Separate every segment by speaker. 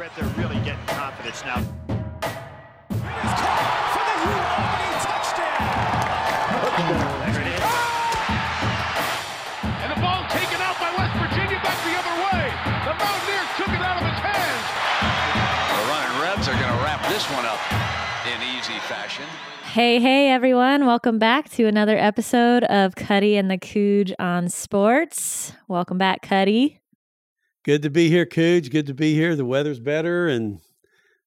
Speaker 1: bet they're really getting confidence now.
Speaker 2: It's caught for the opening touchdown.
Speaker 1: There it is.
Speaker 3: And the ball taken out by West Virginia back the other way. The Mountaineers took it out of his hands.
Speaker 4: The running Rebs are going to wrap this one up in easy fashion.
Speaker 5: Hey, hey, everyone. Welcome back to another episode of Cuddy and the Cooge on Sports. Welcome back, Cuddy.
Speaker 6: Good to be here, Cooge. Good to be here. The weather's better and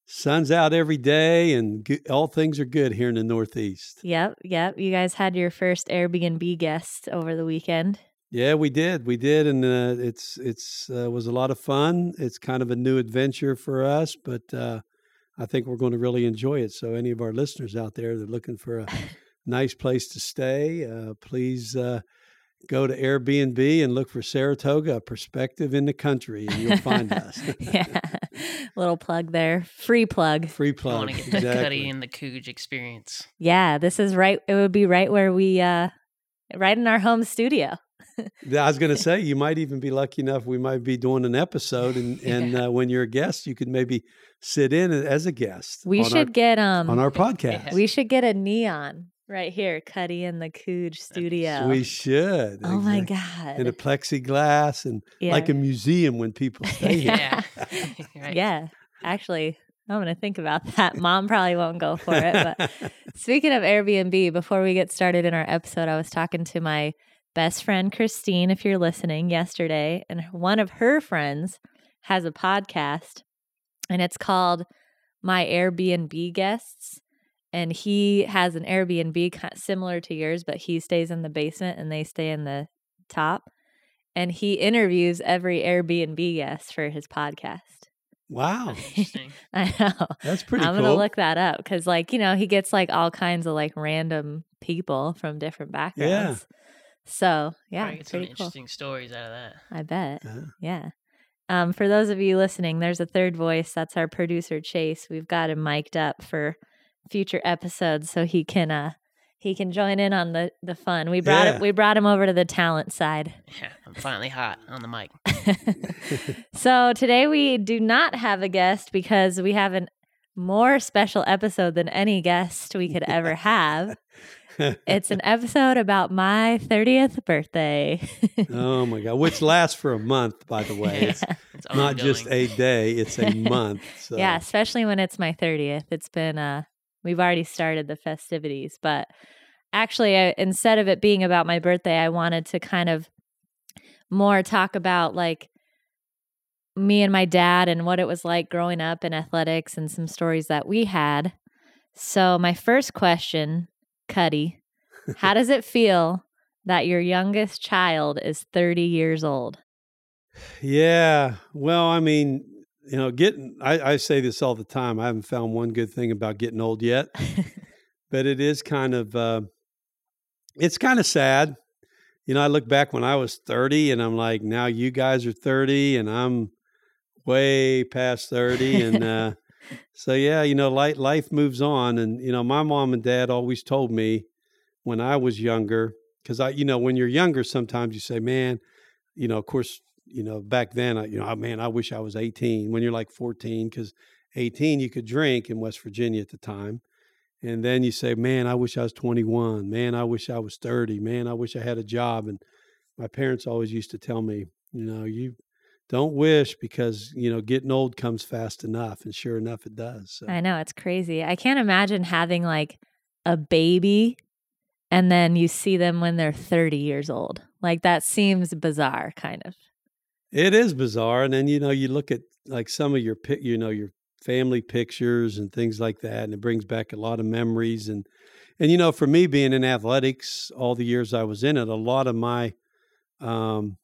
Speaker 6: sun's out every day, and go- all things are good here in the Northeast.
Speaker 5: Yep, yep. You guys had your first Airbnb guest over the weekend.
Speaker 6: Yeah, we did. We did, and uh, it's it's uh, was a lot of fun. It's kind of a new adventure for us, but uh, I think we're going to really enjoy it. So, any of our listeners out there that are looking for a nice place to stay, uh, please uh, go to Airbnb and look for Saratoga, perspective in the country, and you'll find us.
Speaker 5: yeah. Little plug there. Free plug.
Speaker 6: Free plug.
Speaker 7: I want to get the
Speaker 6: exactly.
Speaker 7: Cuddy and the Cooge experience.
Speaker 5: Yeah, this is right. It would be right where we, uh, right in our home studio.
Speaker 6: Yeah, I was going to say you might even be lucky enough. We might be doing an episode, and and uh, when you're a guest, you could maybe sit in as a guest.
Speaker 5: We
Speaker 6: on
Speaker 5: should
Speaker 6: our,
Speaker 5: get, um,
Speaker 6: on our podcast.
Speaker 5: we should get a neon right here, Cuddy in the Cooge uh, studio.
Speaker 6: We should.
Speaker 5: oh my God.
Speaker 6: In a plexiglass and like a museum when people stay here.
Speaker 7: Yeah. right.
Speaker 5: Yeah, actually, I'm going to think about that. Mom probably won't go for it. But speaking of Airbnb, before we get started in our episode, I was talking to my best friend, Christine, if you're listening, yesterday, and one of her friends has a podcast, and it's called My Airbnb Guests. And he has an Airbnb ki- similar to yours, but he stays in the basement and they stay in the top. And he interviews every Airbnb guest for his podcast.
Speaker 6: wow,
Speaker 5: I know.
Speaker 6: that's pretty
Speaker 5: I'm
Speaker 6: cool.
Speaker 5: gonna look that up because, like, you know, he gets like all kinds of like random people from different backgrounds. So yeah,
Speaker 7: Probably get some
Speaker 5: cool.
Speaker 7: interesting stories out of that.
Speaker 5: I bet.
Speaker 6: Yeah.
Speaker 5: Yeah. Um, for those of you listening, there's a third voice. That's our producer Chase. We've got him mic'd up for future episodes so he can uh he can join in on the the fun. We brought
Speaker 6: Yeah.
Speaker 5: it. We brought him over to the talent side.
Speaker 7: Yeah, I'm finally hot on the mic.
Speaker 5: so today we do not have a guest because we have a more special episode than any guest we could ever have. It's an episode about my 30th birthday.
Speaker 6: oh my god, which lasts for a month, by the way. It's
Speaker 7: It's
Speaker 6: not just a day; it's a month. So.
Speaker 5: Yeah, especially when it's my 30th. It's been uh we've already started the festivities, but actually I, instead of it being about my birthday, I wanted to kind of more talk about like me and my dad and what it was like growing up in athletics and some stories that we had. So, my first question, Cuddy, how does it feel that your youngest child is 30 years old?
Speaker 6: Yeah. Well, I mean, you know, getting, I, I say this all the time. I haven't found one good thing about getting old yet, but it is kind of, uh, it's kind of sad. You know, I look back when I was 30 and I'm like, now you guys are 30 and I'm way past 30. And, uh, so yeah, you know, life, life moves on. And, you know, my mom and dad always told me when I was younger, because I, you know, when you're younger, sometimes you say, man, you know, of course, you know, back then, I, you know, man, I wish I was 18 when you're like 14, because 18, you could drink in West Virginia at the time. And then you say, man, I wish I was 21. Man, I wish I was 30. Man, I wish I had a job. And my parents always used to tell me, you know, you don't wish because, you know, getting old comes fast enough. And sure enough, it does. So.
Speaker 5: I know it's crazy. I can't imagine having like a baby and then you see them when they're 30 years old. Like that seems bizarre kind of.
Speaker 6: It is bizarre, and then you know you look at like some of your pic, you know your family pictures and things like that, and it brings back a lot of memories. And and you know, for me being in athletics all the years I was in it, a lot of my um,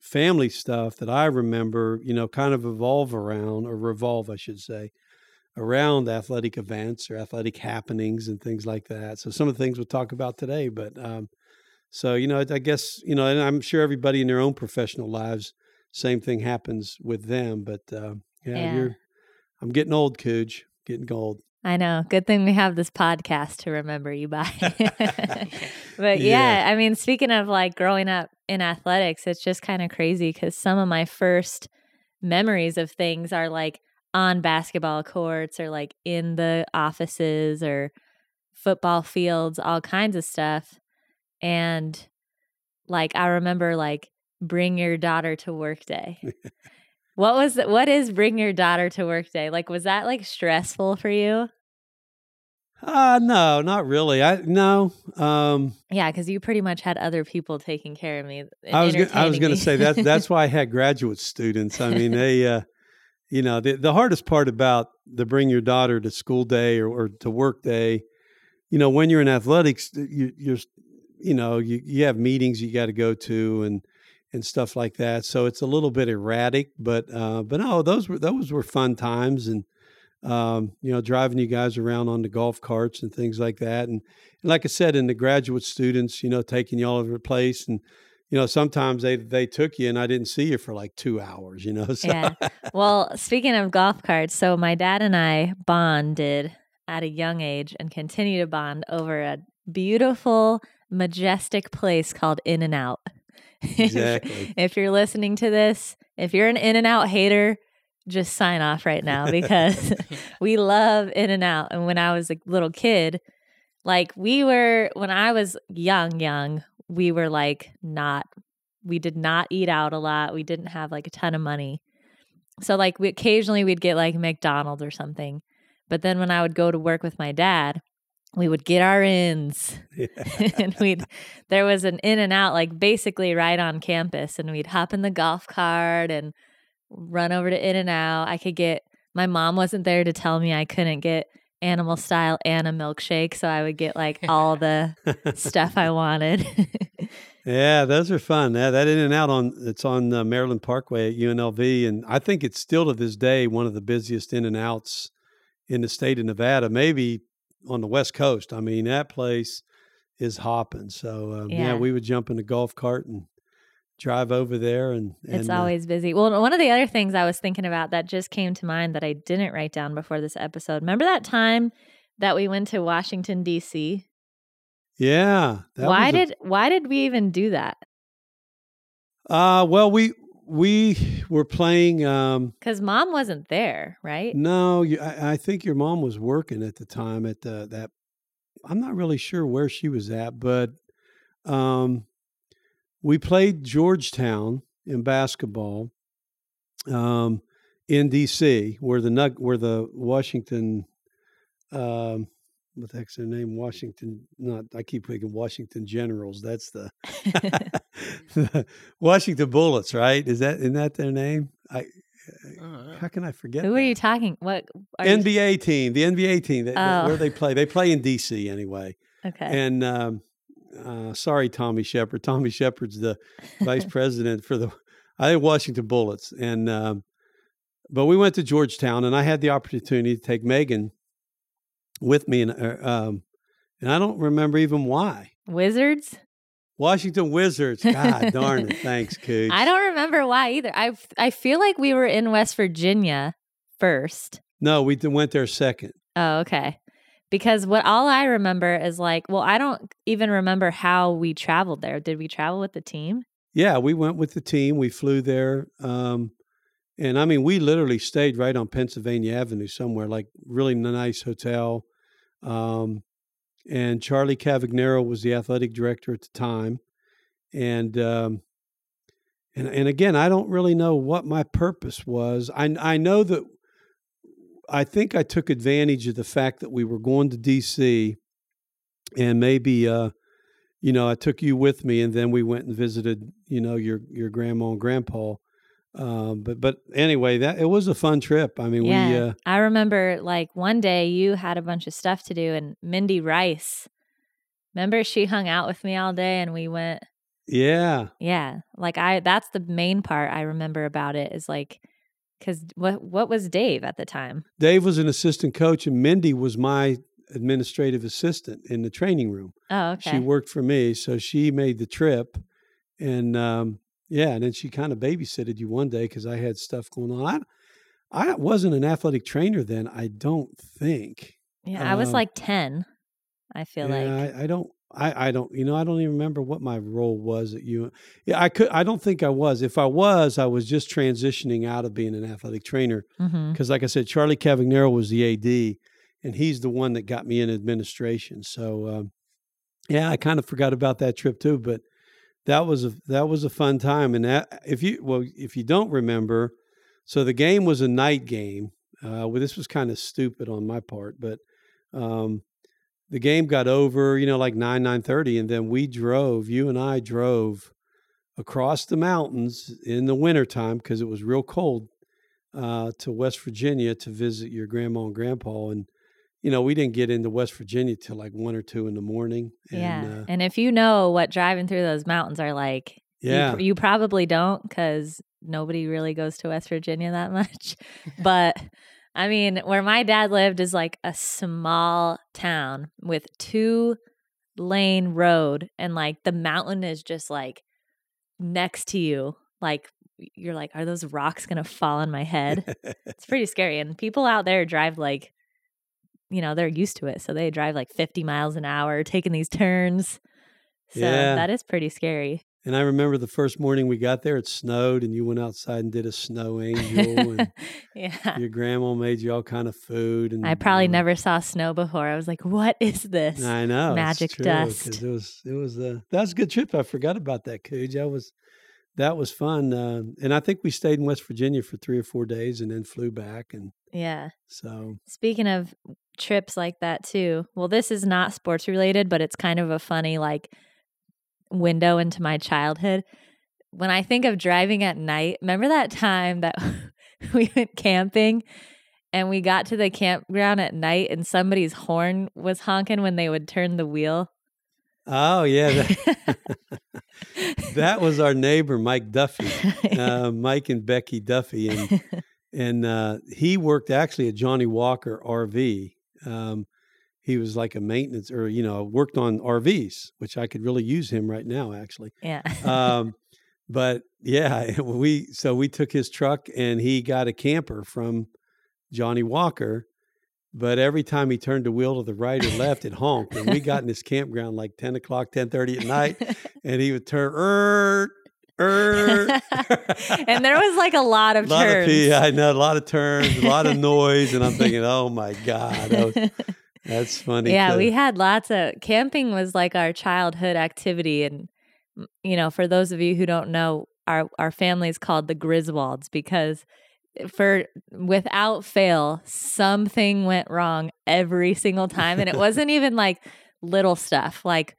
Speaker 6: family stuff that I remember, you know, kind of evolve around or revolve, I should say, around athletic events or athletic happenings and things like that. So some of the things we'll talk about today, but um, so you know, I guess you know, and I'm sure everybody in their own professional lives, same thing happens with them. But uh, yeah,
Speaker 5: Yeah.
Speaker 6: you're, I'm getting old, Cooge, getting old.
Speaker 5: I know. Good thing we have this podcast to remember you by. but
Speaker 6: Yeah.
Speaker 5: yeah, I mean, speaking of like growing up in athletics, it's just kind of crazy because some of my first memories of things are like on basketball courts or like in the offices or football fields, all kinds of stuff. And like I remember like bring your daughter to work day. what was what is bring your daughter to work day? Like was that like stressful for you?
Speaker 6: Uh no, not really. I no. Um
Speaker 5: Yeah, because you pretty much had other people taking care of me.
Speaker 6: I was gonna, I was going to say that that's why I had graduate students. I mean, they uh you know, the the hardest part about the bring your daughter to school day or, or to work day, you know, when you're in athletics, you you're you know, you you have meetings you got to go to and and stuff like that. So it's a little bit erratic, but uh but no, those were those were fun times and um, you know, driving you guys around on the golf carts and things like that. And, and like I said, in the graduate students, you know, taking you all over the place. And, you know, sometimes they, they took you and I didn't see you for like two hours, you know? So,
Speaker 5: Yeah. Well, speaking of golf carts, so my dad and I bonded at a young age and continue to bond over a beautiful, majestic place called In and Out.
Speaker 6: Exactly.
Speaker 5: if you're listening to this, if you're an In and Out hater, just sign off right now because we love In and Out. And when I was a little kid, like we were, when I was young, young, we were like not, we did not eat out a lot. We didn't have like a ton of money. So like we occasionally we'd get like McDonald's or something. But then when I would go to work with my dad, we would get our ins and we'd there was an in and out like basically right on campus and we'd hop in the golf cart and run over to in and out i could get my mom wasn't there to tell me i couldn't get animal style and a milkshake so i would get like all the stuff i wanted
Speaker 6: yeah, those are fun. Yeah, that in and out on, it's on uh, Maryland Parkway at UNLV. And I think it's still to this day one of the busiest in and outs in the state of Nevada, maybe on the West Coast. I mean, that place is hopping. So, um, yeah.
Speaker 5: Yeah.
Speaker 6: we would jump in the golf cart and drive over there. And,
Speaker 5: it's
Speaker 6: and, uh,
Speaker 5: always busy well one of the other things i was thinking about that just came to mind that i didn't write down before this episode remember that time that we went to washington d.c
Speaker 6: yeah. that
Speaker 5: why
Speaker 6: was a-
Speaker 5: did why did we even do that
Speaker 6: Uh, well, we we were playing. Um,
Speaker 5: because mom wasn't there right
Speaker 6: no, you, I, I think your mom was working at the time at the, that. I'm not really sure where she was at, but um, we played Georgetown in basketball um, in D.C., where the where the Washington. Um, what the heck's their name? Washington. Not. I keep thinking Washington Generals. That's the the Washington Bullets, right? Is that isn't that their name? I
Speaker 7: Uh,
Speaker 6: how can I forget?
Speaker 5: Who are you talking? What are you-
Speaker 6: NBA team, the NBA team that, that-
Speaker 5: Oh.
Speaker 6: where they play. They play in DC anyway.
Speaker 5: Okay.
Speaker 6: And um, uh, sorry, Tommy Sheppard. Tommy Sheppard's the vice president for the I think Washington Bullets. And um, but we went to Georgetown, and I had the opportunity to take Megan with me, and uh, um, and I don't remember even why.
Speaker 5: Wizards?
Speaker 6: Washington Wizards. God darn it! Thanks, Cooch.
Speaker 5: I don't remember why either. I I feel like we were in West Virginia first.
Speaker 6: No, we went there second.
Speaker 5: Oh, okay. Because what all I remember is like, well, I don't even remember how we traveled there. Did we travel with the team?
Speaker 6: Yeah, we went with the team. We flew there. Um, and I mean, we literally stayed right on Pennsylvania Avenue somewhere, like really nice hotel. Um, and Charlie Cavagnaro was the athletic director at the time. And, um, and, and again, I don't really know what my purpose was. I, I know that I think I took advantage of the fact that we were going to DC and maybe, uh, you know, I took you with me, and then we went and visited, you know, your your grandma and grandpa. Um, but but anyway, that it was a fun trip. I mean,
Speaker 5: yeah.
Speaker 6: we uh,
Speaker 5: I remember like one day you had a bunch of stuff to do, and Mindy Rice, remember she hung out with me all day, and we went.
Speaker 6: yeah,
Speaker 5: Yeah, like I. That's the main part I remember about it is like, because what what was Dave at the time?
Speaker 6: Dave was an assistant coach, and Mindy was my administrative assistant in the training room.
Speaker 5: Oh, okay.
Speaker 6: She worked for me, so she made the trip, and um, yeah, and then she kind of babysitted you one day because I had stuff going on. I, I wasn't an athletic trainer then. I don't think.
Speaker 5: yeah, I was
Speaker 6: um,
Speaker 5: like ten. I feel like
Speaker 6: I, I don't. I, I don't, you know, I don't even remember what my role was at you. Yeah, I could, I don't think I was. If I was, I was just transitioning out of being an athletic trainer
Speaker 5: hmm
Speaker 6: because, like I said, Charlie Cavagnaro was the AD, and he's the one that got me in administration. So, um, yeah, I kind of forgot about that trip too, but that was a that was a fun time. And that, if you well, if you don't remember, so the game was a night game. Uh, well, this was kind of stupid on my part, but um, the game got over, you know, like nine nine thirty, and then we drove. You and I drove across the mountains in the wintertime because it was real cold uh, to West Virginia to visit your grandma and grandpa. And, you know, we didn't get into West Virginia till like one or two in the morning. And,
Speaker 5: yeah.
Speaker 6: Uh,
Speaker 5: and if you know what driving through those mountains are like,
Speaker 6: yeah.
Speaker 5: pr- you, probably don't because nobody really goes to West Virginia that much. but I mean, where my dad lived is like a small town with two lane road, and like the mountain is just like next to you. Like, you're like, are those rocks going to fall on my head? it's pretty scary. And people out there drive like, you know, they're used to it. So they drive like 50 miles an hour, taking these turns. So
Speaker 6: Yeah.
Speaker 5: that is pretty scary.
Speaker 6: and I remember the first morning we got there, it snowed, and you went outside and did a snow angel, and
Speaker 5: yeah.
Speaker 6: your grandma made you all kind of food. And
Speaker 5: I probably
Speaker 6: uh,
Speaker 5: never saw snow before. I was like, what is this?
Speaker 6: I know
Speaker 5: magic
Speaker 6: true,
Speaker 5: dust.
Speaker 6: It was it was a that was a good trip. I forgot about that, Cooge. I was that was fun, uh, and I think we stayed in West Virginia for three or four days, and then flew back. And
Speaker 5: Yeah.
Speaker 6: so
Speaker 5: Speaking of trips like that too. Well, this is not sports related, but it's kind of a funny like window into my childhood. When I think of driving at night, remember that time that we went camping and we got to the campground at night and somebody's horn was honking when they would turn the wheel?
Speaker 6: oh yeah, that, that was our neighbor Mike Duffy, uh, Mike and Becky Duffy, and and uh, he worked actually at Johnny Walker RV. Um, he was like a maintenance, or you know, worked on RVs, which I could really use him right now, actually.
Speaker 5: yeah.
Speaker 6: um, but yeah, we so we took his truck and he got a camper from Johnny Walker. But every time he turned the wheel to the right or left, it honked. And we got in this campground like ten o'clock, ten thirty at night, and he would turn er, er.
Speaker 5: and there was like a lot of
Speaker 6: a lot
Speaker 5: turns.
Speaker 6: of pee, I know a lot of turns, a lot of noise, and I'm thinking, oh my god, was- that's funny.
Speaker 5: yeah,
Speaker 6: too.
Speaker 5: we had lots of camping was like our childhood activity and you know, for those of you who don't know, our our family is called the Griswolds because for without fail, something went wrong every single time and it wasn't even like little stuff. Like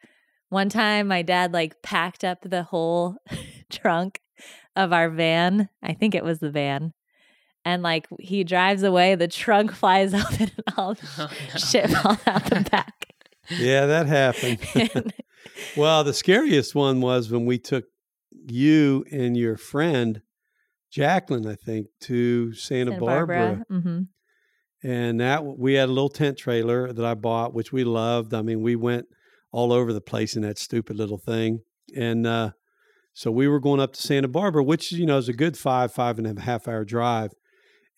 Speaker 5: one time my dad like packed up the whole trunk of our van. I think it was the van. And like he drives away, the trunk flies open and all
Speaker 7: Oh, no.
Speaker 5: shit falls out the back.
Speaker 6: yeah, that happened. Well, the scariest one was when we took you and your friend Jacqueline, I think, to Santa, Barbara,
Speaker 5: hmm
Speaker 6: and that we had a little tent trailer that I bought, which we loved. I mean, we went all over the place in that stupid little thing, and uh, so we were going up to Santa Barbara, which you know is a good five five and a half hour drive,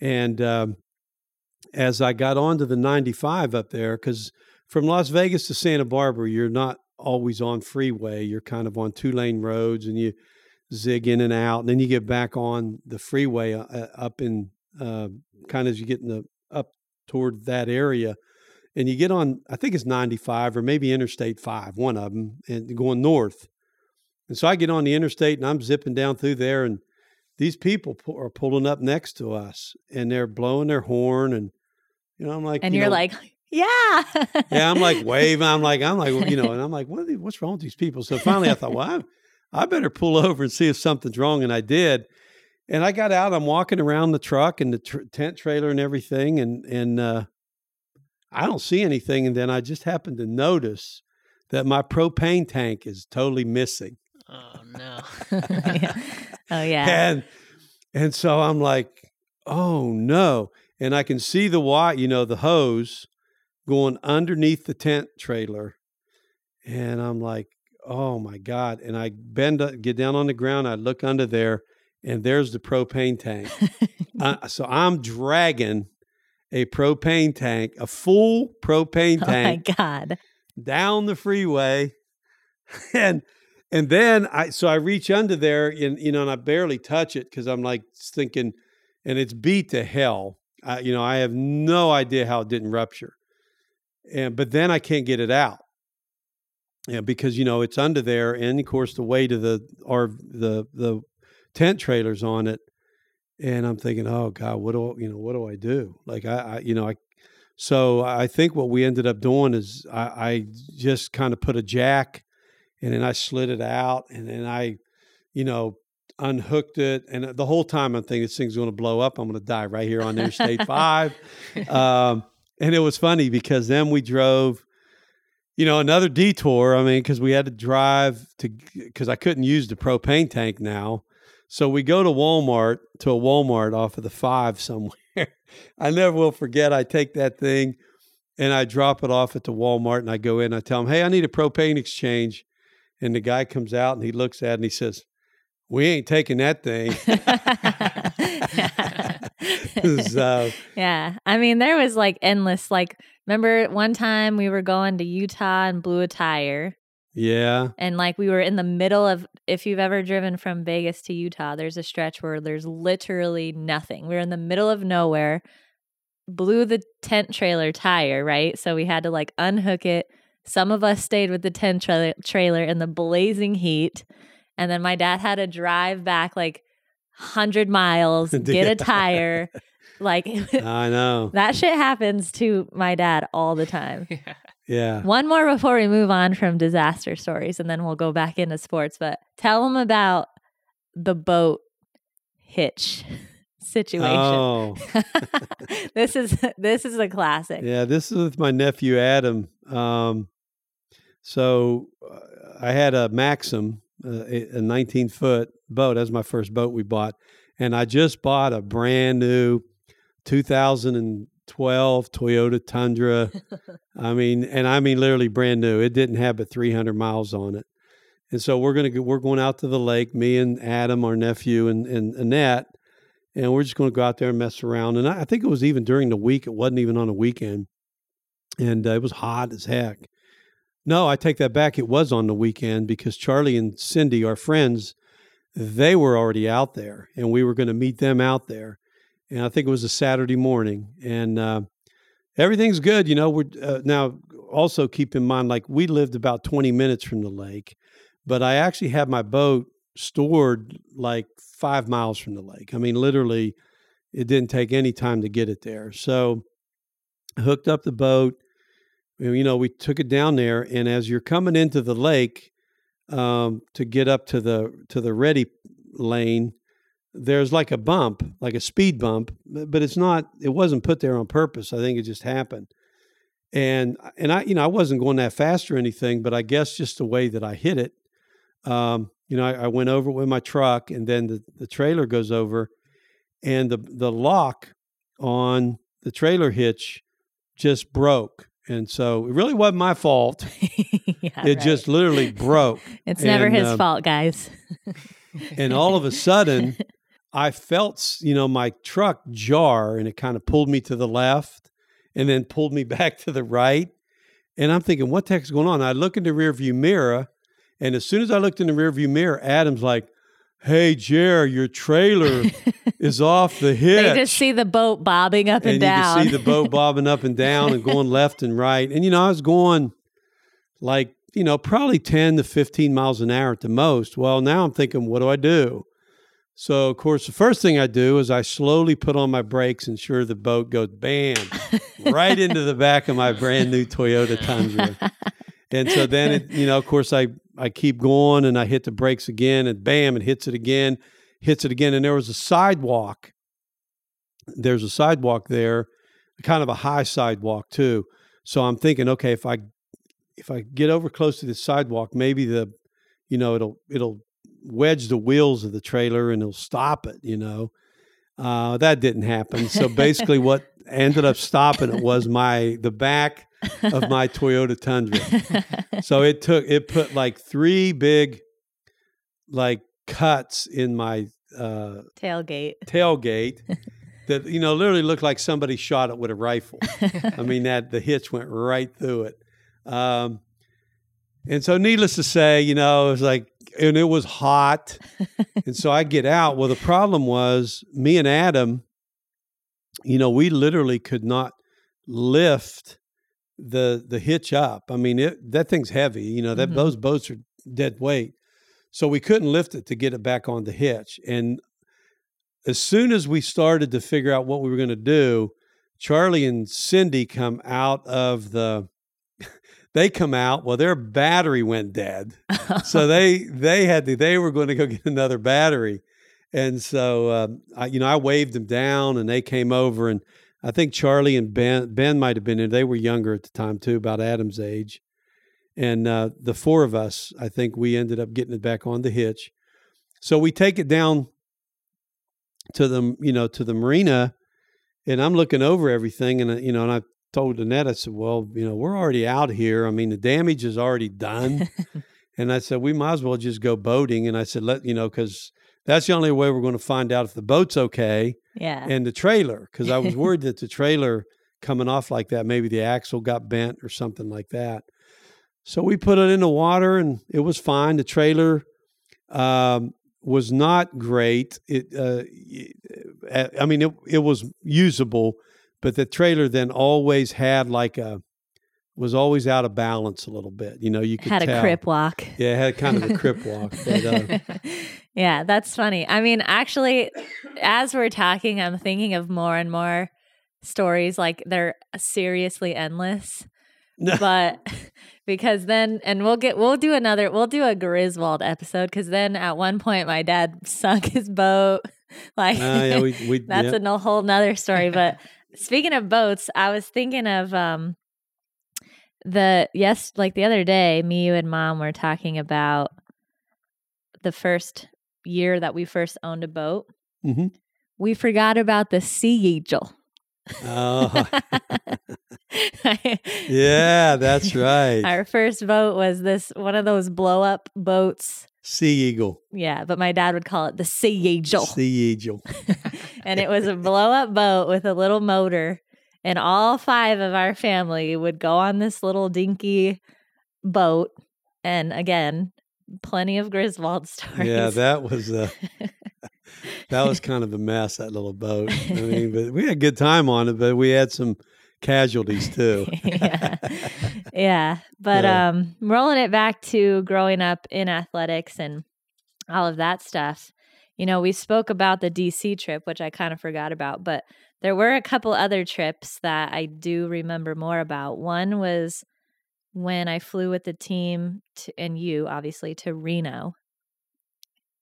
Speaker 6: and um, as I got onto the 95 up there, because from Las Vegas to Santa Barbara, you're not always on freeway. You're kind of on two lane roads and you zig in and out. And then you get back on the freeway uh, uh, up in uh, kind of as you get in the up toward that area. And you get on, I think it's 95 or maybe Interstate 5, one of them, and going north. And so I get on the interstate and I'm zipping down through there, and these people pu- are pulling up next to us and they're blowing their horn. And, you know, I'm like,
Speaker 5: and
Speaker 6: you
Speaker 5: you're
Speaker 6: know,
Speaker 5: like, yeah.
Speaker 6: yeah, I'm like waving. I'm like, I'm like, you know, and I'm like, what are they, what's wrong with these people? So finally, I thought, well, I, I better pull over and see if something's wrong, and I did. And I got out. I'm walking around the truck and the tr- tent trailer and everything, and and uh, I don't see anything. And then I just happened to notice that my propane tank is totally missing.
Speaker 7: Oh no.
Speaker 5: Yeah. Oh yeah.
Speaker 6: And and so I'm like, oh no. And I can see the wire, you know, the hose going underneath the tent trailer. And I'm like, oh my God. And I bend up, get down on the ground, I look under there, and there's the propane tank. Uh, so I'm dragging a propane tank, a full propane
Speaker 5: oh my god.
Speaker 6: down the freeway and and then I so I reach under there and you know and I barely touch it because I'm like thinking, and it's beat to hell. I, you know I have no idea how it didn't rupture, and but then I can't get it out. Yeah, because you know it's under there, and of course the weight of the or the the tent trailers on it, and I'm thinking, oh God, what do I, you know what do I do? Like I, I you know I so I think what we ended up doing is I, I just kind of put a jack and then I slid it out and then I, you know, unhooked it. And the whole time I'm thinking this thing's going to blow up. I'm going to die right here on Interstate 5. Um, and it was funny because then we drove, you know, another detour. I mean, because we had to drive to, because I couldn't use the propane tank now. So we go to Walmart, to a Walmart off of the five somewhere. I never will forget. I take that thing and I drop it off at the Walmart and I go in. I tell him, "Hey, I need a propane exchange." And the guy comes out and he looks at it and he says, "We ain't taking that thing." so
Speaker 5: yeah. I mean, there was like endless, like, remember one time we were going to Utah and blew a tire.
Speaker 6: yeah,
Speaker 5: And like we were in the middle of, if you've ever driven from Vegas to Utah, there's a stretch where there's literally nothing. We were in the middle of nowhere, blew the tent trailer tire, right? So we had to like unhook it. Some of us stayed with the tent tra- trailer in the blazing heat. And then my dad had to drive back like 100 miles, get a tire. Like
Speaker 6: I know.
Speaker 5: that shit happens to my dad all the time.
Speaker 6: Yeah.
Speaker 5: One more before we move on from disaster stories, and then we'll go back into sports. But tell them about the boat hitch situation.
Speaker 6: Oh,
Speaker 5: this is this is a classic.
Speaker 6: yeah. This is with my nephew Adam. Um, so uh, I had a Maxum, uh, a a 19 foot boat. That was my first boat we bought, and I just bought a brand new 2012 Toyota Tundra. I mean, and I mean literally brand new. It didn't have but 300 miles on it. And so we're gonna go, we're going out to the lake. Me and Adam, our nephew, and and Annette, and we're just going to go out there and mess around. And I, I think it was even during the week. It wasn't even on a weekend, and uh, it was hot as heck. No, I take that back. It was on the weekend because Charlie and Cindy, our friends, they were already out there, and we were going to meet them out there. And I think it was a Saturday morning, and uh, everything's good. You know, we're uh, now also keep in mind like we lived about twenty minutes from the lake, but I actually had my boat stored like five miles from the lake. I mean, literally, it didn't take any time to get it there. So I hooked up the boat. You know, we took it down there, and as you're coming into the lake um, to get up to the to the ready lane, there's like a bump, like a speed bump, but it's not. It wasn't put there on purpose. I think it just happened. And and I, you know, I wasn't going that fast or anything, but I guess just the way that I hit it, um, you know, I, I went over with my truck, and then the, the trailer goes over, and the the lock on the trailer hitch just broke, and so it really wasn't my fault.
Speaker 5: yeah,
Speaker 6: it
Speaker 5: right.
Speaker 6: just literally broke,
Speaker 5: it's never his
Speaker 6: um,
Speaker 5: fault, guys.
Speaker 6: and all of a sudden, I felt you know my truck jar, and it kind of pulled me to the left, and then pulled me back to the right, and I'm thinking, what the heck's going on? I look in the rearview mirror, and as soon as I looked in the rearview mirror, Adam's like, "Hey, Jer, your trailer is off the hitch."
Speaker 5: they just see the boat bobbing up and,
Speaker 6: and
Speaker 5: down.
Speaker 6: you can see the boat bobbing up and down and going left and right. And you know, I was going like you know probably ten to fifteen miles an hour at the most. Well, now I'm thinking, what do I do? So of course, the first thing I do is I slowly put on my brakes, ensure the boat goes bam right into the back of my brand new Toyota Tundra. And so then it, you know, of course, I I keep going and I hit the brakes again, and bam, it hits it again, hits it again, and there was a sidewalk. There's a sidewalk there, kind of a high sidewalk too. So I'm thinking, okay, if I if I get over close to the sidewalk, maybe the, you know, it'll it'll wedge the wheels of the trailer and it'll stop it. You know, uh, that didn't happen. So basically, what ended up stopping it was my the back of my Toyota Tundra. So it took it put like three big like cuts in my uh,
Speaker 5: Tailgate.
Speaker 6: tailgate that you know literally looked like somebody shot it with a rifle. I mean that the hitch went right through it. Um, And so, needless to say, you know, it was like, and it was hot. and so I get out. Well, the problem was me and Adam, you know, we literally could not lift the the hitch up. I mean, it, that thing's heavy. You know, that
Speaker 5: Mhm.
Speaker 6: those boats are dead weight. So we couldn't lift it to get it back on the hitch. And as soon as we started to figure out what we were going to do, Charlie and Cindy come out of the they come out well their battery went dead. So they they had to they were going to go get another battery. And so um, I, you know i waved them down and they came over and i think charlie and ben ben might have been there they were younger at the time too about adam's age. And uh, the four of us i think we ended up getting it back on the hitch. So we take it down to the you know to the marina and i'm looking over everything and uh, you know and i told Annette, I said, well, you know, we're already out here. I mean, the damage is already done. and I said, we might as well just go boating. And I said, let, you know, because that's the only way we're going to find out if the boat's okay
Speaker 5: yeah.
Speaker 6: and the trailer. Because I was worried that the trailer coming off like that, maybe the axle got bent or something like that. So we put it in the water and it was fine. The trailer um, was not great. It, uh, y- I mean, it, it was usable, but the trailer then always had like a was always out of balance a little bit. You know, you could
Speaker 5: Had a
Speaker 6: tell.
Speaker 5: crip walk.
Speaker 6: Yeah, it had kind of a crip walk. But, uh,
Speaker 5: yeah, that's funny. I mean, actually, as we're talking, I'm thinking of more and more stories like they're seriously endless. but because then, and we'll get, we'll do another, we'll do a Griswold episode because then at one point my dad sunk his boat. Like,
Speaker 6: uh, yeah, we, we,
Speaker 5: that's
Speaker 6: yeah.
Speaker 5: a whole nother story. But speaking of boats, I was thinking of um the yes, like the other day, me, you, and mom were talking about the first year that we first owned a boat.
Speaker 6: Mm-hmm.
Speaker 5: We forgot about the Sea Eagle.
Speaker 6: Oh, yeah, that's right.
Speaker 5: Our first boat was this one of those blow up boats.
Speaker 6: Sea Eagle.
Speaker 5: Yeah, but my dad would call it the Sea Eagle.
Speaker 6: Sea Eagle.
Speaker 5: and it was a blow up boat with a little motor. And all five of our family would go on this little dinky boat. And again, plenty of Griswold stories.
Speaker 6: Yeah, that was uh, that was kind of a mess. That little boat. I mean, but we had a good time on it, but we had some casualties too.
Speaker 5: yeah. yeah. But
Speaker 6: Yeah.
Speaker 5: um rolling it back to growing up in athletics and all of that stuff. You know, we spoke about the DC trip, which I kind of forgot about, but there were a couple other trips that I do remember more about. One was when I flew with the team to, and you obviously to Reno.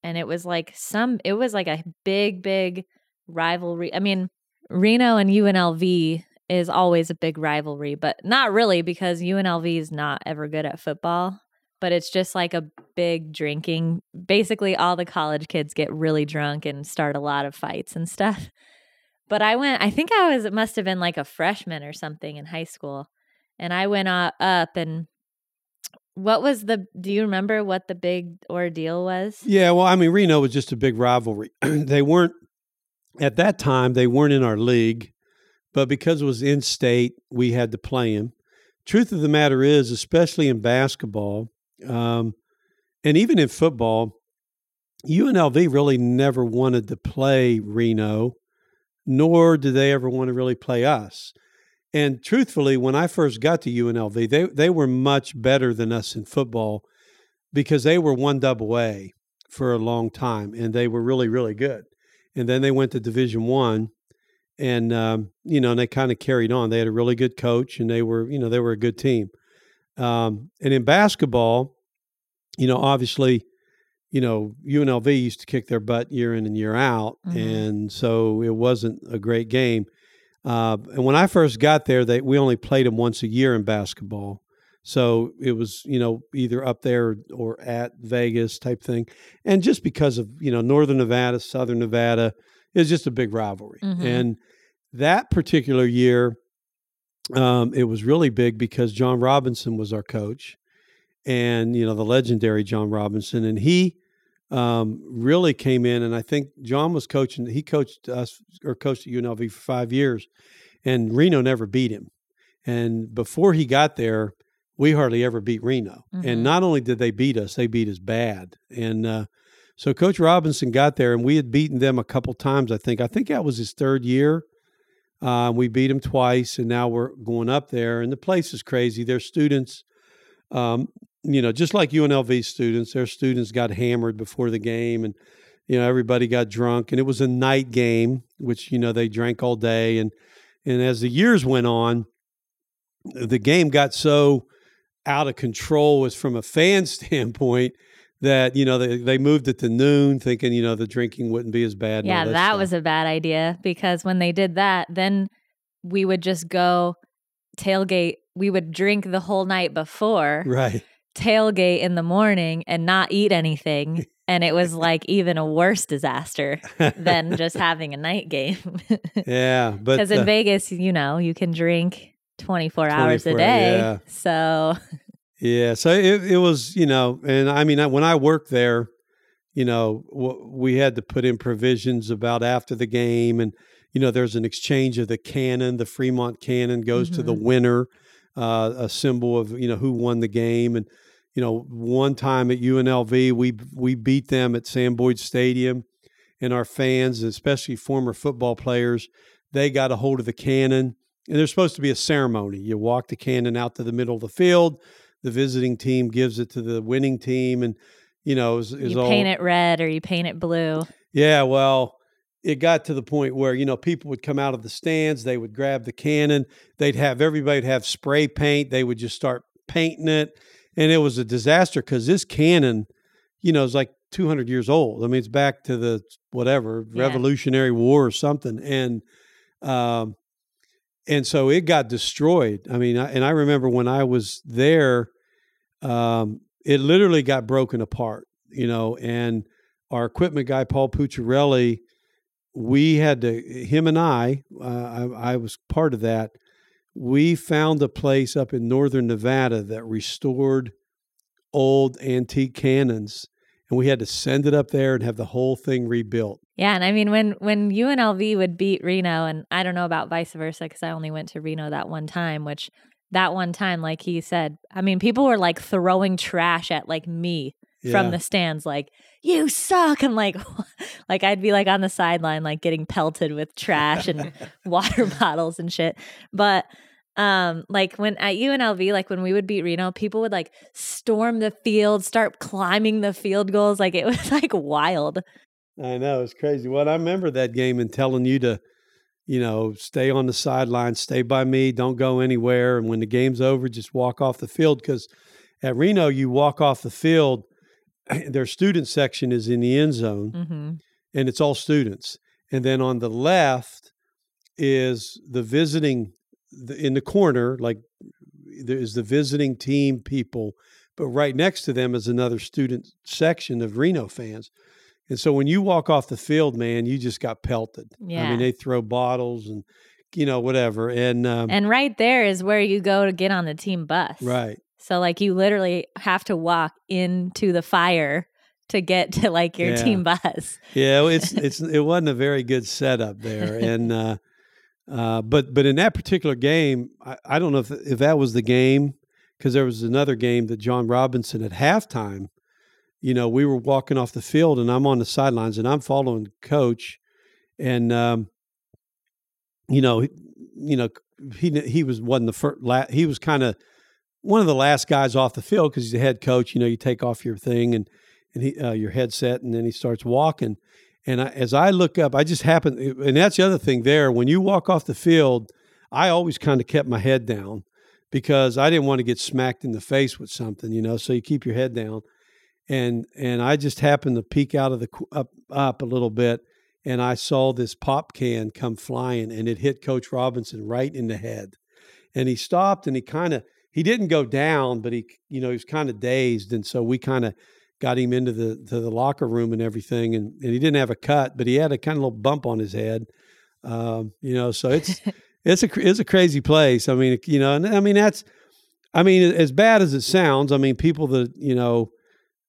Speaker 5: And it was like some it was like a big big rivalry. I mean, Reno and UNLV is always a big rivalry, but not really because UNLV is not ever good at football. But it's just like a big drinking. Basically, all the college kids get really drunk and start a lot of fights and stuff. But I went, I think I was, it must have been like a freshman or something in high school. And I went uh, up and what was the, do you remember what the big ordeal was?
Speaker 6: Yeah, well, I mean, Reno was just a big rivalry. they weren't at that time. They weren't in our league, but because it was in state, we had to play them. Truth of the matter is, especially in basketball, um, and even in football, UNLV really never wanted to play Reno, nor did they ever want to really play us. And truthfully, when I first got to UNLV, they they were much better than us in football because they were one double A for a long time, and they were really really good. And then they went to Division One, and um, you know, and they kind of carried on. They had a really good coach, and they were you know they were a good team. Um, and in basketball, you know, obviously, you know, UNLV used to kick their butt year in and year out,
Speaker 5: Mhm.
Speaker 6: and so it wasn't a great game. Uh, and when I first got there, they we only played them once a year in basketball, so it was you know either up there or at Vegas type thing. And just because of you know Northern Nevada, Southern Nevada, it was just a big rivalry.
Speaker 5: Mhm.
Speaker 6: And that particular year, um, it was really big because John Robinson was our coach, and you know the legendary John Robinson, and he um, really came in. And I think John was coaching. He coached us or coached at UNLV for five years, and Reno never beat him. And before he got there, we hardly ever beat Reno.
Speaker 5: Mhm.
Speaker 6: And not only did they beat us, they beat us bad. And uh, so Coach Robinson got there, and we had beaten them a couple times. I think. I think that was his third year. Uh, we beat them twice, and now we're going up there. And the place is crazy. Their students, um, you know, just like UNLV students, their students got hammered before the game, and you know everybody got drunk. And it was a night game, which you know they drank all day. And and as the years went on, the game got so out of control was from a fan standpoint that you know they, they moved it to noon thinking you know the drinking wouldn't be as bad
Speaker 5: Yeah, that,
Speaker 6: stuff.
Speaker 5: was a bad idea because when they did that, then we would just go tailgate. We would drink the whole night before,
Speaker 6: right
Speaker 5: tailgate in the morning, and not eat anything. And it was like even a worse disaster than just having a night game.
Speaker 6: yeah but
Speaker 5: Because in
Speaker 6: uh,
Speaker 5: Vegas, you know, you can drink 24 hours a day.
Speaker 6: yeah.
Speaker 5: So,
Speaker 6: yeah so it, it was you know and i mean I, when i worked there you know w- we had to put in provisions about after the game and you know there's an exchange of the cannon the fremont cannon goes to the
Speaker 5: Mhm.
Speaker 6: winner uh, a symbol of you know who won the game. And you know one time at unlv we we beat them at sam boyd stadium and our fans especially former football players they got a hold of the cannon. And there's supposed to be a ceremony. You walk the cannon out to the middle of the field the visiting team gives it to the winning team and you know is, is
Speaker 5: you
Speaker 6: all
Speaker 5: paint it red or you paint it blue.
Speaker 6: yeah, well, it got to the point where you know people would come out of the stands, they would grab the cannon, they'd have everybody'd have spray paint, they would just start painting it, and it was a disaster because this cannon, you know, is like 200 years old. I mean, it's back to the whatever
Speaker 5: Yeah.
Speaker 6: Revolutionary War or something, and um, and so it got destroyed. I mean, I, and I remember when I was there, um, it literally got broken apart, you know, and our equipment guy Paul Pucciarelli, we had to him and I, uh, I, I was part of that. We found a place up in northern Nevada that restored old antique cannons, and we had to send it up there and have the whole thing rebuilt.
Speaker 5: Yeah, and I mean when when UNLV would beat Reno, and I don't know about vice versa because I only went to Reno that one time. Which that one time, like he said, I mean people were like throwing trash at like me
Speaker 6: Yeah.
Speaker 5: from the stands, like you suck. I'm like, like I'd be like on the sideline, like getting pelted with trash and water bottles and shit. But um like when at UNLV like when we would beat Reno people would like storm the field start climbing the field goals like it was like wild
Speaker 6: I know it's crazy. Well, I remember that game and telling you to, you know, stay on the sideline, stay by me, don't go anywhere, and when the game's over, just walk off the field. Because at Reno, you walk off the field, their student section is in the end zone,
Speaker 5: hmm
Speaker 6: and it's all students. And then on the left is the visiting the, in the corner, like there is the visiting team people, but right next to them is another student section of Reno fans. And so when you walk off the field, man, you just got pelted.
Speaker 5: Yeah.
Speaker 6: I mean, they throw bottles and you know whatever, and um,
Speaker 5: And right there is where you go to get on the team bus.
Speaker 6: right,
Speaker 5: So like you literally have to walk into the fire to get to like your
Speaker 6: Yeah.
Speaker 5: team bus.
Speaker 6: yeah, it's it's it wasn't a very good setup there, and uh, uh, but but in that particular game, I, I don't know if if that was the game because there was another game that John Robinson at halftime. You know, we were walking off the field, and I'm on the sidelines, and I'm following coach, and um, you know, you know, he he was wasn't the first. La- he was kind of one of the last guys off the field because he's the head coach. You know, you take off your thing and and he uh, your headset, and then he starts walking. And I, as I look up, I just happen, and that's the other thing there. When you walk off the field, I always kind of kept my head down because I didn't want to get smacked in the face with something, you know. So you keep your head down, and and I just happened to peek out of the up up a little bit, and I saw this pop can come flying, and it hit Coach Robinson right in the head, and he stopped, and he kind of he didn't go down, but he you know he was kind of dazed, and so we kind of got him into the to the locker room and everything, and, and he didn't have a cut, but he had a kind of little bump on his head, um, you know. So it's it's a it's a crazy place. I mean, you know, and I mean that's, I mean, as bad as it sounds, I mean, people that you know,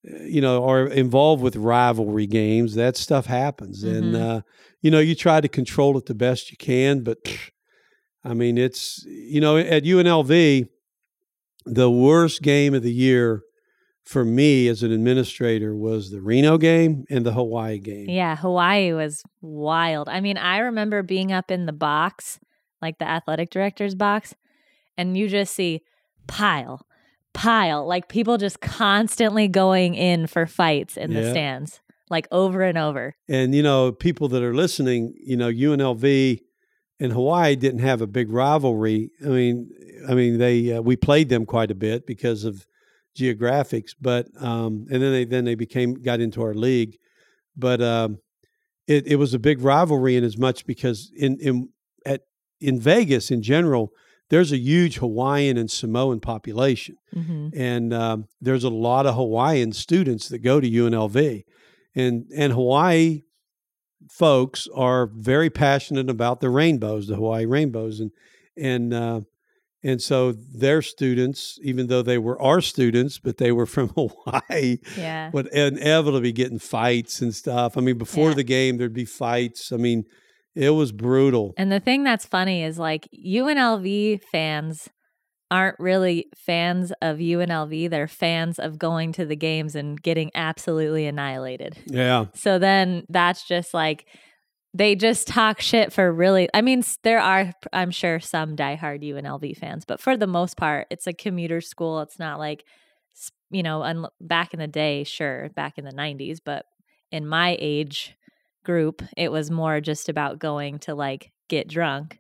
Speaker 6: you know, are involved with rivalry games. That stuff happens, and
Speaker 5: Mhm.
Speaker 6: uh, you know, you try to control it the best you can, but I mean, it's you know, at UNLV, the worst game of the year for me as an administrator was the Reno game and the Hawaii game.
Speaker 5: Yeah, Hawaii was wild. I mean, I remember being up in the box, like the athletic director's box, and you just see pile, pile, like people just constantly going in for fights in the stands, like over and over.
Speaker 6: And you know, people that are listening, you know, UNLV and Hawaii didn't have a big rivalry. I mean, I mean, they uh, we played them quite a bit because of geographics, but um, and then they then they became got into our league, but um, it it was a big rivalry in as much because in in at in Vegas in general, there's a huge Hawaiian and Samoan population
Speaker 5: hmm
Speaker 6: and um, there's a lot of Hawaiian students that go to UNLV, and and Hawaii folks are very passionate about the rainbows, the Hawaii rainbows, and and uh, and so their students, even though they were our students, but they were from Hawaii,
Speaker 5: Yeah.
Speaker 6: would inevitably be getting fights and stuff. I mean, before
Speaker 5: Yeah.
Speaker 6: the game, there'd be fights. I mean, it was brutal.
Speaker 5: And the thing that's funny is like UNLV fans aren't really fans of UNLV. They're fans of going to the games and getting absolutely annihilated.
Speaker 6: Yeah,
Speaker 5: So then that's just like they just talk shit for really. I mean, there are, I'm sure, some diehard UNLV fans, but for the most part, it's a commuter school. It's not like, you know, un- back in the day, sure, back in the 90s, but in my age group, it was more just about going to like get drunk.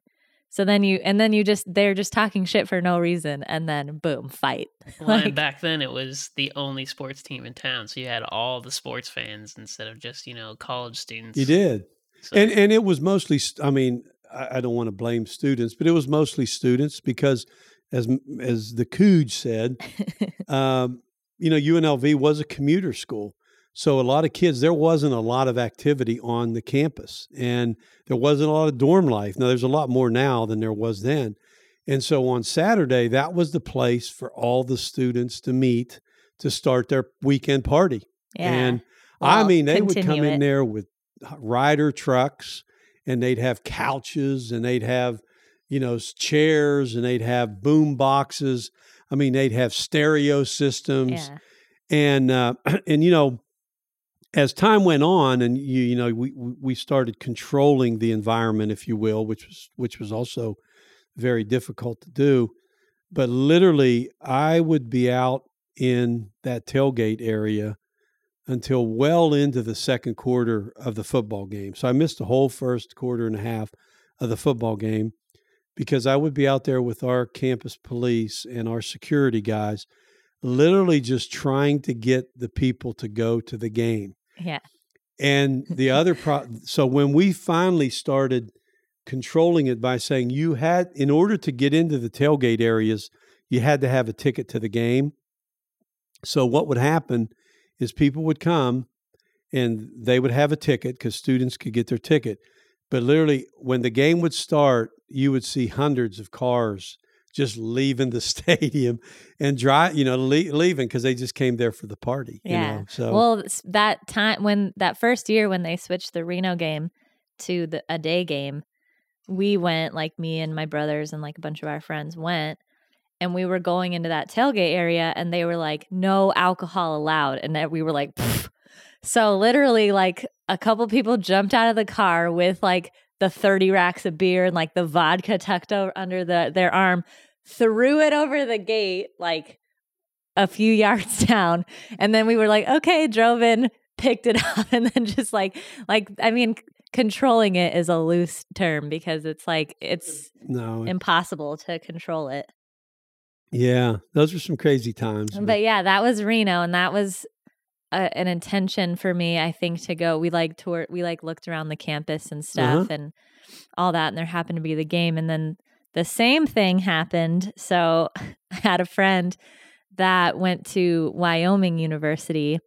Speaker 5: So then you, and then you just, they're just talking shit for no reason. And then boom, fight.
Speaker 7: Well,
Speaker 5: Like-
Speaker 7: and back then it was the only sports team in town, so you had all the sports fans instead of just you know college students.
Speaker 6: you did.
Speaker 7: So,
Speaker 6: And and it was mostly, I mean, I, I don't want to blame students, but it was mostly students because, as as the Cooge said, um, you know, UNLV was a commuter school, so a lot of kids. There wasn't a lot of activity on the campus, and there wasn't a lot of dorm life. Now, there's a lot more now than there was then, and so on Saturday, that was the place for all the students to meet to start their weekend party.
Speaker 5: yeah.
Speaker 6: And I mean, they would come in
Speaker 5: it.
Speaker 6: there with rider trucks and they'd have couches and they'd have, you know, chairs and they'd have boom boxes. I mean, they'd have stereo systems
Speaker 5: yeah.
Speaker 6: and, uh, and, you know, as time went on and you, you know, we, we we started controlling the environment, if you will, which was, which was also very difficult to do. But literally, I would be out in that tailgate area until well into the second quarter of the football game. So I missed the whole first quarter and a half of the football game because I would be out there with our campus police and our security guys, literally just trying to get the people to go to the game.
Speaker 5: Yeah.
Speaker 6: And the other pro so when we finally started controlling it by saying you had in order to get into the tailgate areas, you had to have a ticket to the game. So what would happen is people would come and they would have a ticket because students could get their ticket. But literally, when the game would start, you would see hundreds of cars just leaving the stadium and drive, you know, le- leaving because they just came there for the party. You
Speaker 5: Yeah.
Speaker 6: know? So
Speaker 5: Well, that time when that first year when they switched the Reno game to the a day game, we went like me and my brothers and like a bunch of our friends went and we were going into that tailgate area and they were like no alcohol allowed and that we were like "Pfft." so literally like a couple people jumped out of the car with like the 30 racks of beer and like the vodka tucked over under the their arm threw it over the gate like a few yards down and then we were like okay drove in picked it up and then just like like i mean controlling it is a loose term because it's like uh, it's
Speaker 6: no,
Speaker 5: impossible to control it
Speaker 6: yeah, those were some crazy times.
Speaker 5: but yeah that was reno and that was a, an intention for me i think to go we like tour we like looked around the campus and uh-huh. stuff and all that and there happened to be the game and then the same thing happened so i had a friend that went to wyoming university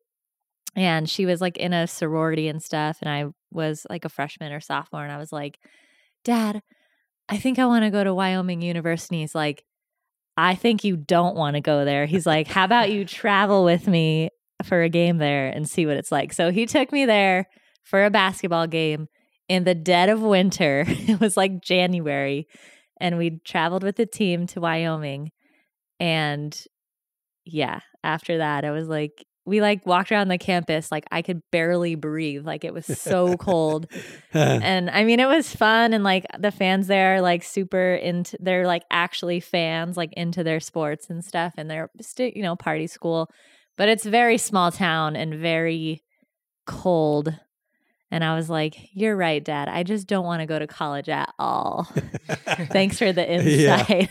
Speaker 5: and she was like in a sorority and stuff and i was like a freshman or sophomore and i was like dad i think i want to go to wyoming university he's like i think you don't want to go there. He's like how about you travel with me for a game there and see what it's like? So he took me there for a basketball game in the dead of winter. It was like january and we traveled with the team to wyoming And yeah, after that, I was like, we like walked around the campus, like I could barely breathe. Like it was so cold. And I mean, it was fun. And like the fans there, are, like super into, they're like actually fans, like into their sports and stuff. And they're, you know, party school. But it's very small town and very cold. And I was like, you're right, dad. I just don't want to go to college at all. Thanks for the
Speaker 6: Yeah.
Speaker 5: insight.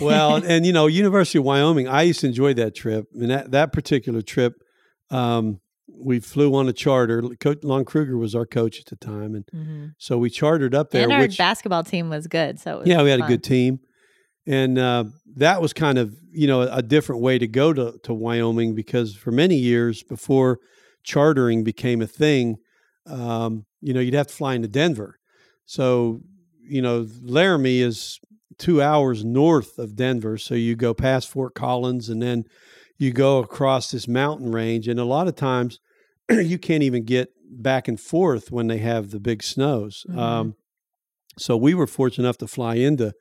Speaker 6: well, and you know, University of Wyoming, I used to enjoy that trip. And that, that particular trip, um, we flew on a charter. Coach Lon Kruger was our coach at the time. And
Speaker 5: Mhm.
Speaker 6: so we chartered up there.
Speaker 5: and our
Speaker 6: which,
Speaker 5: basketball team was good. So it was
Speaker 6: yeah, we had a good team. And uh, that was kind of, you know, a different way to go to, to Wyoming because for many years before chartering became a thing, um, you know, you'd have to fly into Denver. So, you know, Laramie is two hours north of Denver. So you go past Fort Collins and then you go across this mountain range. And a lot of times you can't even get back and forth when they have the big snows.
Speaker 5: Mhm.
Speaker 6: Um, so we were fortunate enough to fly into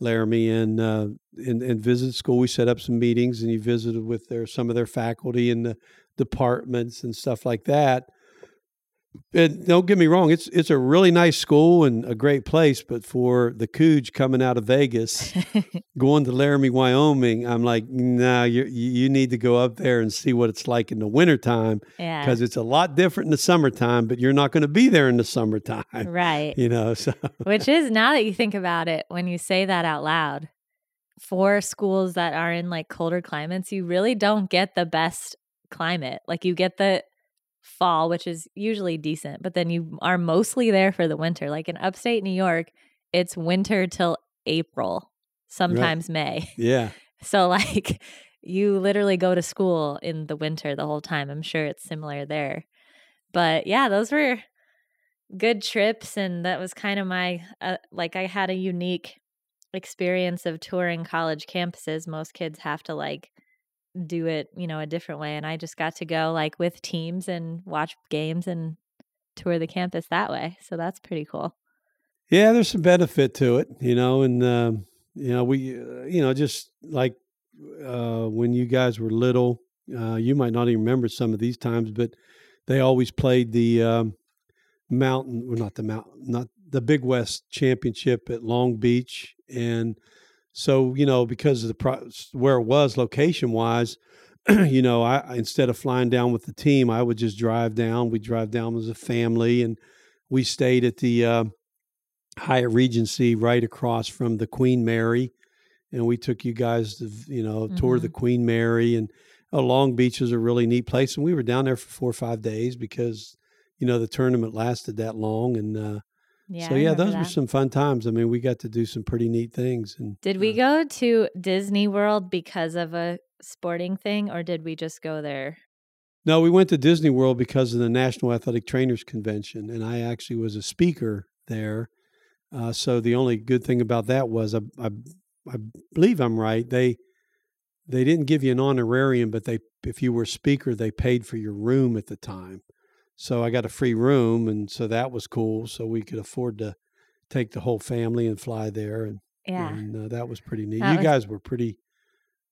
Speaker 6: Laramie and, uh, and and visit school. We set up some meetings, and you visited with their some of their faculty and the departments and stuff like that. And don't get me wrong; it's it's a really nice school and a great place. But for the Cooge coming out of Vegas, going to Laramie, Wyoming, I'm like, nah, you you need to go up there and see what it's like in the wintertime
Speaker 5: yeah.
Speaker 6: because it's a lot different in the summertime. But you're not going to be there in the summertime,
Speaker 5: Right.
Speaker 6: you know. So
Speaker 5: Which is now that you think about it, when you say that out loud, for schools that are in like colder climates, you really don't get the best climate. Like you get the fall, which is usually decent, but then you are mostly there for the winter. Like in upstate New York, it's winter till April, sometimes May.
Speaker 6: yeah.
Speaker 5: So like you literally go to school in the winter the whole time. I'm sure it's similar there. But yeah, those were good trips and that was kind of my uh, like I had a unique experience of touring college campuses. Most kids have to like do it, you know, a different way and I just got to go like with teams and watch games and tour the campus that way. So that's pretty cool.
Speaker 6: Yeah, there's some benefit to it, you know, and um, you know we, uh, you know, just like uh, when you guys were little, uh, you might not even remember some of these times, but they always played the um, mountain, well, not the mountain, not the Big West Championship at Long Beach, and so you know because of the pro- where it was location wise. You know, I instead of flying down with the team, I would just drive down. We drive down as a family, and we stayed at the uh, Hyatt Regency right across from the Queen Mary, and we took you guys to you know tour the Queen Mary and uh, Long Beach is a really neat place, and we were down there for four or five days because you know the tournament lasted that long, and uh,
Speaker 5: Yeah.
Speaker 6: so yeah, those were some fun times. I mean, we got to do some pretty neat things, and
Speaker 5: Did we
Speaker 6: uh,
Speaker 5: go to Disney World because of a sporting thing or did we just go there?
Speaker 6: No, we went to Disney World because of the National Athletic Trainers Convention, and I actually was a speaker there. Uh, so the only good thing about that was I, I, I believe I'm right. They they didn't give you an honorarium, but they if you were a speaker, they paid for your room at the time. So I got a free room, and so that was cool. So we could afford to take the whole family and fly there, and,
Speaker 5: Yeah.
Speaker 6: and uh, that was pretty neat.
Speaker 5: That
Speaker 6: you
Speaker 5: was-
Speaker 6: guys were pretty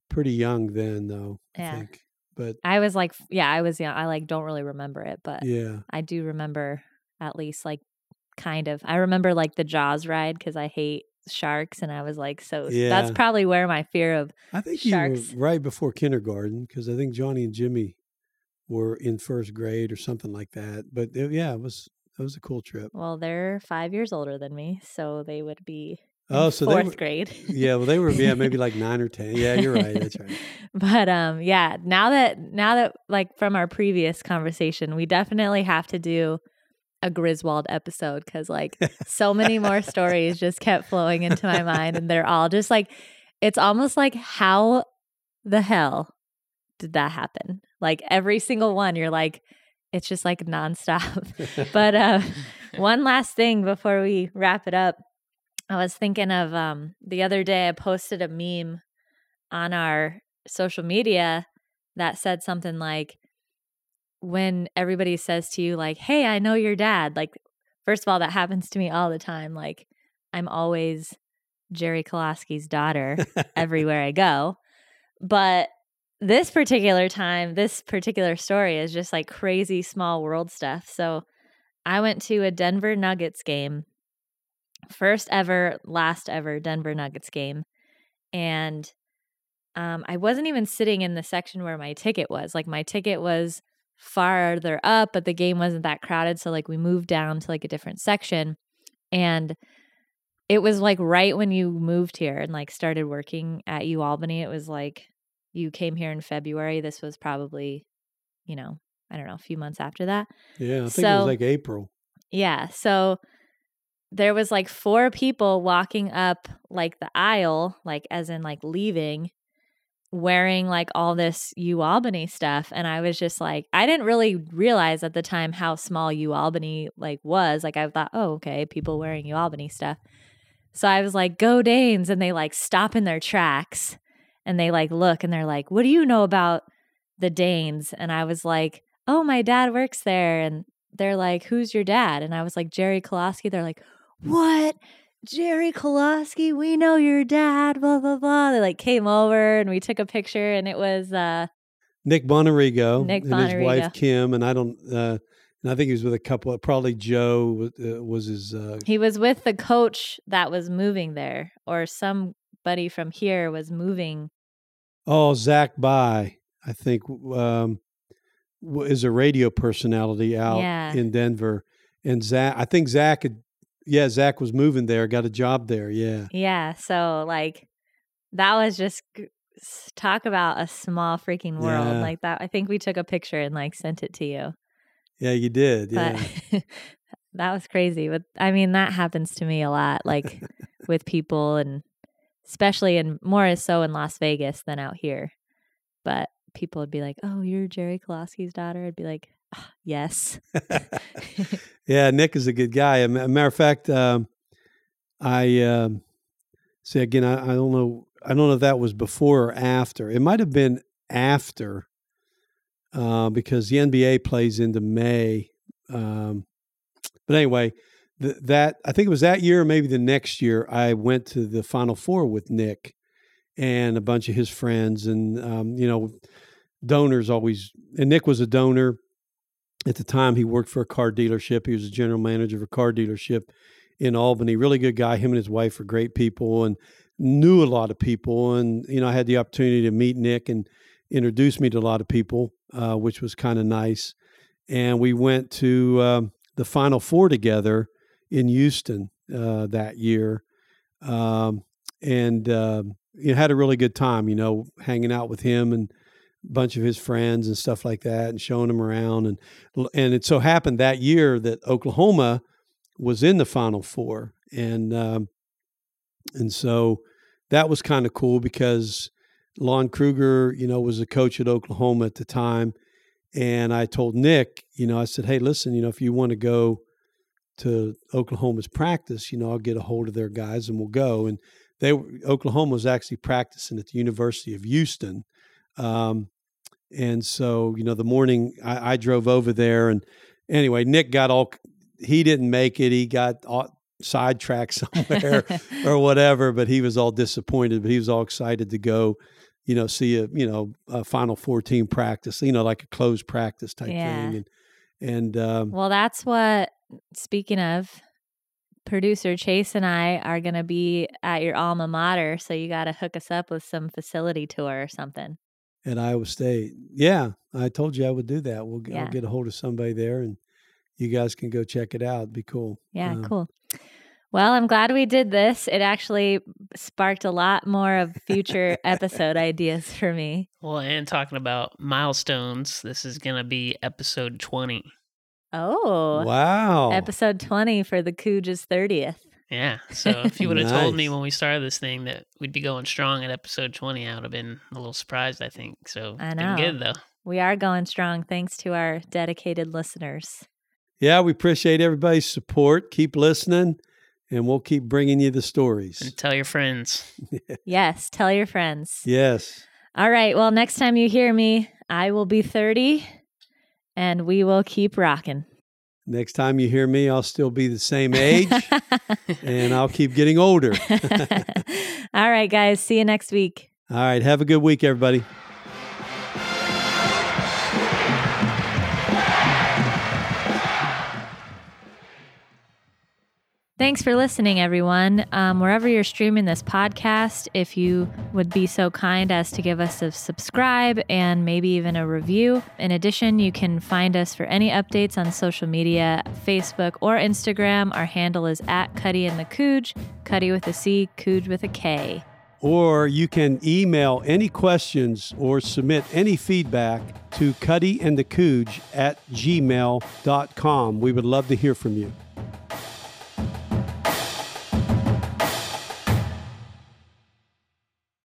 Speaker 6: pretty young then, though. I
Speaker 5: Yeah.
Speaker 6: think, but
Speaker 5: I was like, yeah, I was young. I like don't really remember it, but
Speaker 6: yeah.
Speaker 5: I do remember at least like kind of. I remember like the Jaws ride because I hate sharks, and I was like, so
Speaker 6: Yeah.
Speaker 5: that's probably where my fear of
Speaker 6: I think
Speaker 5: Sharks.
Speaker 6: you were right before kindergarten because I think Johnny and Jimmy were in first grade or something like that. But it- yeah, it was it was a cool trip.
Speaker 5: well, they're five years older than me, so they would be
Speaker 6: Oh, so
Speaker 5: fourth
Speaker 6: were-
Speaker 5: grade.
Speaker 6: Yeah, well, they were yeah maybe like nine or ten. Yeah, you're right. That's right.
Speaker 5: but um yeah now that now that like from our previous conversation we definitely have to do a griswold episode because like so many more stories just kept flowing into my mind and they're all just like it's almost like how the hell did that happen like every single one you're like it's just like nonstop but uh one last thing before we wrap it up i was thinking of um the other day i posted a meme on our social media that said something like when everybody says to you like hey i know your dad like first of all that happens to me all the time like i'm always Jerry Koloskie's daughter everywhere I go. But this particular time, this particular story is just like crazy small world stuff. So I went to a Denver Nuggets game, first ever, last ever Denver Nuggets game. And um, I wasn't even sitting in the section where my ticket was. Like my ticket was farther up, but the game wasn't that crowded. So like we moved down to like a different section. And it was like right when you moved here and like started working at U Albany. It was like you came here in February. This was probably, you know, I don't know, a few months after that.
Speaker 6: Yeah, I think it was like April.
Speaker 5: Yeah. So there was like four people walking up like the aisle, like as in like leaving, wearing like all this U Albany stuff. And I was just like, I didn't really realize at the time how small U Albany like was. Like I thought, oh, okay, people wearing U Albany stuff. So I was like, go Danes. And they like stop in their tracks and they like look and they're like, what do you know about the Danes? And I was like, oh, my dad works there. And they're like, who's your dad? And I was like, Jerry Koloskie. They're like, what? Jerry Koloskie, we know your dad, blah, blah, blah. They like came over and we took a picture and it was uh
Speaker 6: Nick Bonarigo
Speaker 5: Nick
Speaker 6: and his wife Kim, and I don't. Uh, and I think he was with a couple. Probably Joe was, uh, was his. Uh,
Speaker 5: he was with the coach that was moving there, or somebody from here was moving.
Speaker 6: Oh, Zach By, I think, um, is a radio personality out
Speaker 5: Yeah.
Speaker 6: in Denver, and Zach. I think Zach had. Yeah, Zach was moving there. Got a job there. Yeah.
Speaker 5: Yeah. So like that was just talk about a small freaking world.
Speaker 6: Yeah.
Speaker 5: Like that. I think we took a picture and like sent it to you.
Speaker 6: Yeah, you did.
Speaker 5: But
Speaker 6: Yeah.
Speaker 5: that was crazy. But I mean, that happens to me a lot, like with people, and especially in more so in Las Vegas than out here. But people would be like, "Oh, you're Jerry Koloskie's daughter." I'd be like, "Ah, "Yes."
Speaker 6: yeah, Nick is a good guy. A a matter of fact, um, I um, see again. I, I don't know. I don't know if that was before or after. It might have been after, uh, because the NBA plays into May. Um, but anyway, th- that I think it was that year, or maybe the next year. I went to the Final Four with Nick and a bunch of his friends, and um, you know, donors always. And Nick was a donor at the time he worked for a car dealership he was a general manager of a car dealership in albany really good guy him and his wife were great people and knew a lot of people and you know i had the opportunity to meet nick and introduce me to a lot of people uh, which was kind of nice and we went to um, the final four together in houston uh, that year um, and um, you know, had a really good time you know hanging out with him and a bunch of his friends and stuff like that and showing him around and and it so happened that year that Oklahoma was in the final four and um, and so that was kind of cool because Lon Kruger you know was a coach at Oklahoma at the time and I told Nick you know I said hey listen you know if you want to go to Oklahoma's practice you know I'll get a hold of their guys and we'll go and they were- Oklahoma was actually practicing at the University of Houston um, and so, you know, the morning I, I drove over there, and anyway, Nick got all he didn't make it. He got all, sidetracked somewhere or whatever, but he was all disappointed. But he was all excited to go, you know, see a you know a Final Four team practice, you know, like a closed practice type
Speaker 5: Yeah.
Speaker 6: thing, and and um,
Speaker 5: well, that's what. Speaking of, producer Chase and I are going to be at your alma mater, so you got to hook us up with some facility tour or something.
Speaker 6: at Iowa State, yeah, I told you I would do that. We'll
Speaker 5: Yeah.
Speaker 6: I'll get a hold of somebody there, and you guys can go check it out. It'd be cool.
Speaker 5: Yeah,
Speaker 6: Um,
Speaker 5: cool. Well, I'm glad we did this. It actually sparked a lot more of future episode ideas for me.
Speaker 7: Well, and talking about milestones, this is going to be episode 20.
Speaker 5: Oh,
Speaker 6: Wow.
Speaker 5: episode 20 for the Cooge's 30th.
Speaker 7: Yeah. So if you would have told me when we started this thing that we'd be going strong at episode 20, I would have been a little surprised, I think. So
Speaker 5: I know.
Speaker 7: been good, though.
Speaker 5: We are going strong thanks to our dedicated listeners.
Speaker 6: Yeah, we appreciate everybody's support. Keep listening, and we'll keep bringing you the stories.
Speaker 7: And tell your friends.
Speaker 5: Yes, tell your friends.
Speaker 6: Yes.
Speaker 5: All right. Well, next time you hear me, I will be 30 and we will keep rocking.
Speaker 6: Next time you hear me, I'll still be the same age and I'll keep getting older.
Speaker 5: All right, guys. See you next week.
Speaker 6: All right. Have a good week, everybody.
Speaker 5: Thanks for listening, everyone. Um, wherever you're streaming this podcast, if you would be so kind as to give us a subscribe and maybe even a review. In addition, you can find us for any updates on social media Facebook or Instagram. Our handle is at Cuddy and the Cooge, Cuddy with a C, Cooge with a K.
Speaker 6: Or you can email any questions or submit any feedback to cuddyandthecooge at gmail.com. We would love to hear from you.